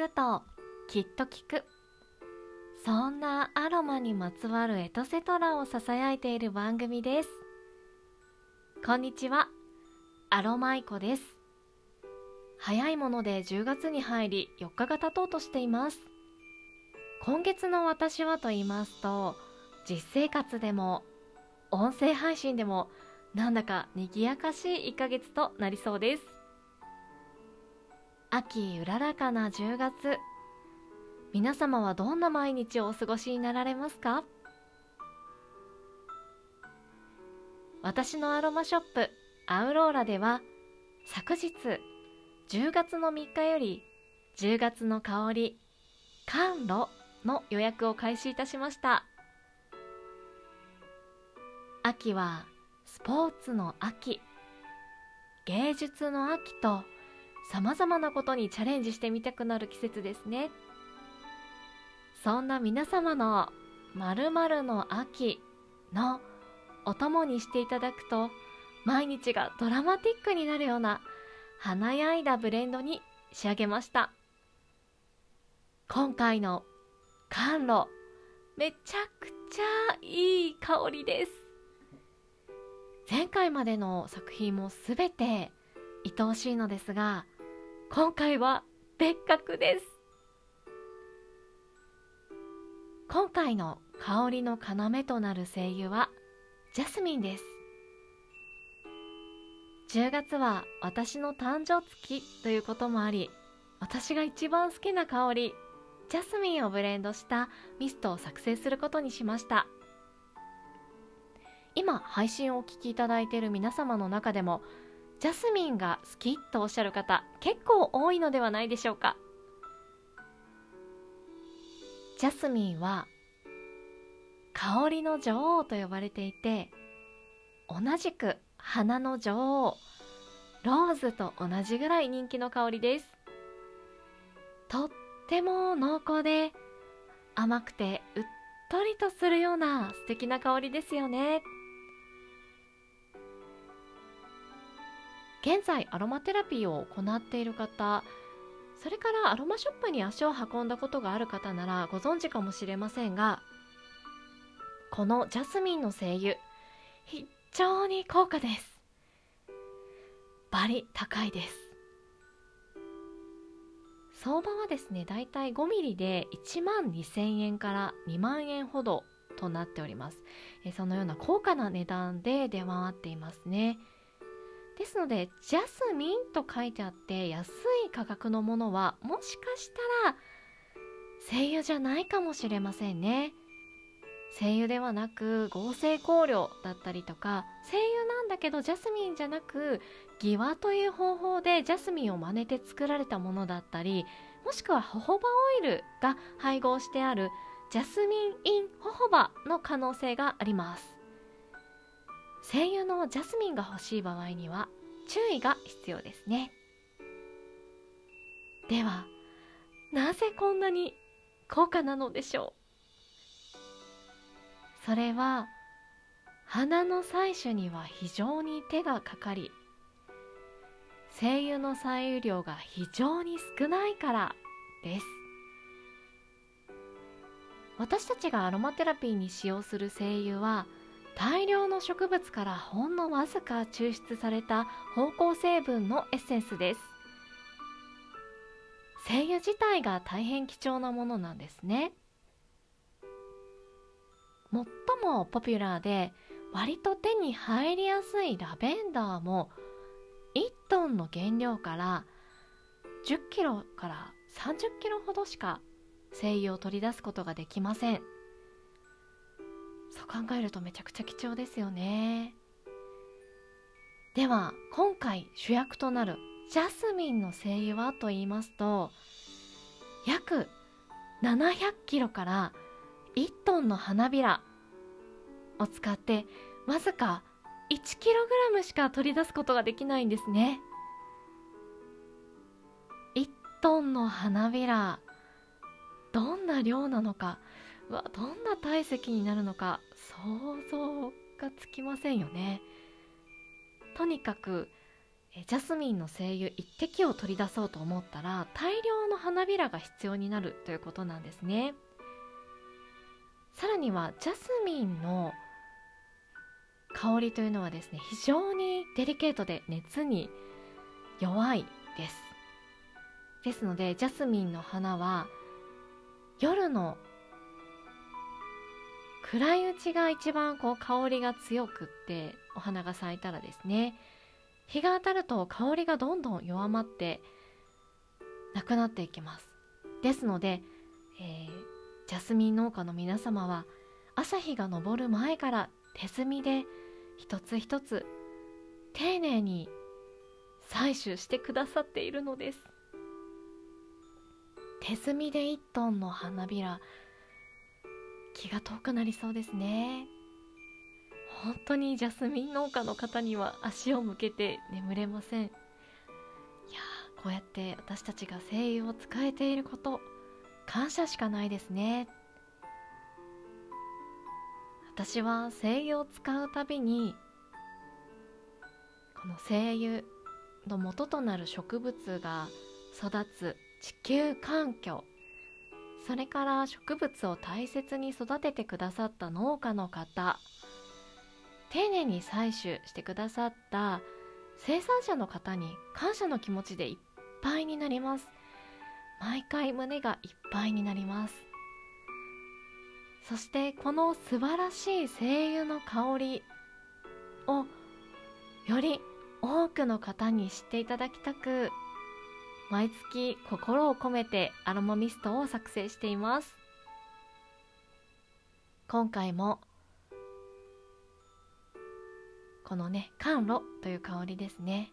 くときっと聞く。そんなアロマにまつわるエトセトラをささやいている番組です。こんにちは。アロマイコです。早いもので10月に入り4日が経とうとしています。今月の私はと言いますと実生活でも音声配信でもなんだか賑やかしい1ヶ月となりそうです。秋うららかな10月。皆様はどんな毎日をお過ごしになられますか？私のアロマショップアウローラでは昨日10月の3日より10月の香り甘露の予約を開始いたしました。秋はスポーツの秋芸術の秋とさまざまなことにチャレンジしてみたくなる季節ですね。そんな皆様のまるの秋のお供にしていただくと毎日がドラマティックになるような華やいだブレンドに仕上げました。今回の甘露めちゃくちゃいい香りです。前回までの作品も全て愛おしいのですが今回は別格です。今回の香りの要となる精油はジャスミンです。10月は私の誕生月ということもあり私が一番好きな香りジャスミンをブレンドしたミストを作成することにしました。今配信をお聞きいただいている皆様の中でもジャスミンが好きとおっしゃる方結構多いのではないでしょうか。ジャスミンは香りの女王と呼ばれていて同じく花の女王ローズと同じぐらい人気の香りです。とっても濃厚で甘くてうっとりとするような素敵な香りですよね。現在アロマテラピーを行っている方それからアロマショップに足を運んだことがある方ならご存知かもしれませんがこのジャスミンの精油非常に高価です。バリ高いです。相場はですねだいたい 5mm で1万2000円から2万円ほどとなっております。そのような高価な値段で出回っていますね。ですのでジャスミンと書いてあって安い価格のものはもしかしたら精油じゃないかもしれませんね。精油ではなく合成香料だったりとか精油なんだけどジャスミンじゃなくギワという方法でジャスミンを真似て作られたものだったりもしくはホホバオイルが配合してあるジャスミンインホホバの可能性があります。精油のジャスミンが欲しい場合には注意が必要ですね。ではなぜこんなに高価なのでしょう？それは花の採取には非常に手がかかり精油の採油量が非常に少ないからです。私たちがアロマテラピーに使用する精油は大量の植物からほんのわずか抽出された芳香成分のエッセンスです。精油自体が大変貴重なものなんですね。最もポピュラーで割と手に入りやすいラベンダーも1トンの原料から10キロから30キロほどしか精油を取り出すことができません。そう考えるとめちゃくちゃ貴重ですよね。では今回主役となるジャスミンの精油はと言いますと約700キロから1トンの花びらを使ってわずか 1kg しか取り出すことができないんですね。1トンの花びらどんな量なのかわどんな体積になるのか想像がつきませんよね。とにかくジャスミンの精油一滴を取り出そうと思ったら大量の花びらが必要になるということなんですね。さらにはジャスミンの香りというのはですね非常にデリケートで熱に弱いです。ですのでジャスミンの花は夜の暗いうちが一番こう香りが強くってお花が咲いたらですね。日が当たると香りがどんどん弱まってなくなっていきます。ですので、えー、ジャスミン農家の皆様は朝日が昇る前から手摘みで一つ一つ丁寧に採取してくださっているのです。手摘みで1トンの花びら気が遠くなりそうですね。本当にジャスミン農家の方には足を向けて眠れません。いやこうやって私たちが精油を使えていること感謝しかないですね。私は精油を使うたびにこの精油の元となる植物が育つ地球環境それから植物を大切に育ててくださった農家の方丁寧に採取してくださった生産者の方に感謝の気持ちでいっぱいになります。毎回胸がいっぱいになります。そしてこの素晴らしい精油の香りをより多くの方に知っていただきたく毎月心を込めてアロマミストを作成しています。今回もこのね甘露という香りですね。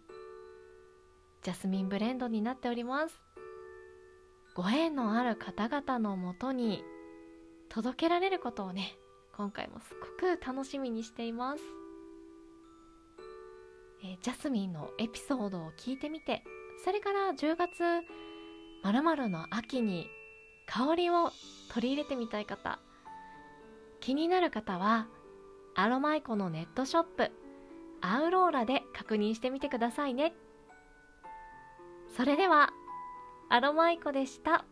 ジャスミンブレンドになっております。ご縁のある方々のもとに届けられることをね今回もすごく楽しみにしています、えー、ジャスミンのエピソードを聞いてみてそれから10月まるの秋に香りを取り入れてみたい方気になる方はアロマイコのネットショップアウローラで確認してみてくださいね。それでは、アロマイコでした。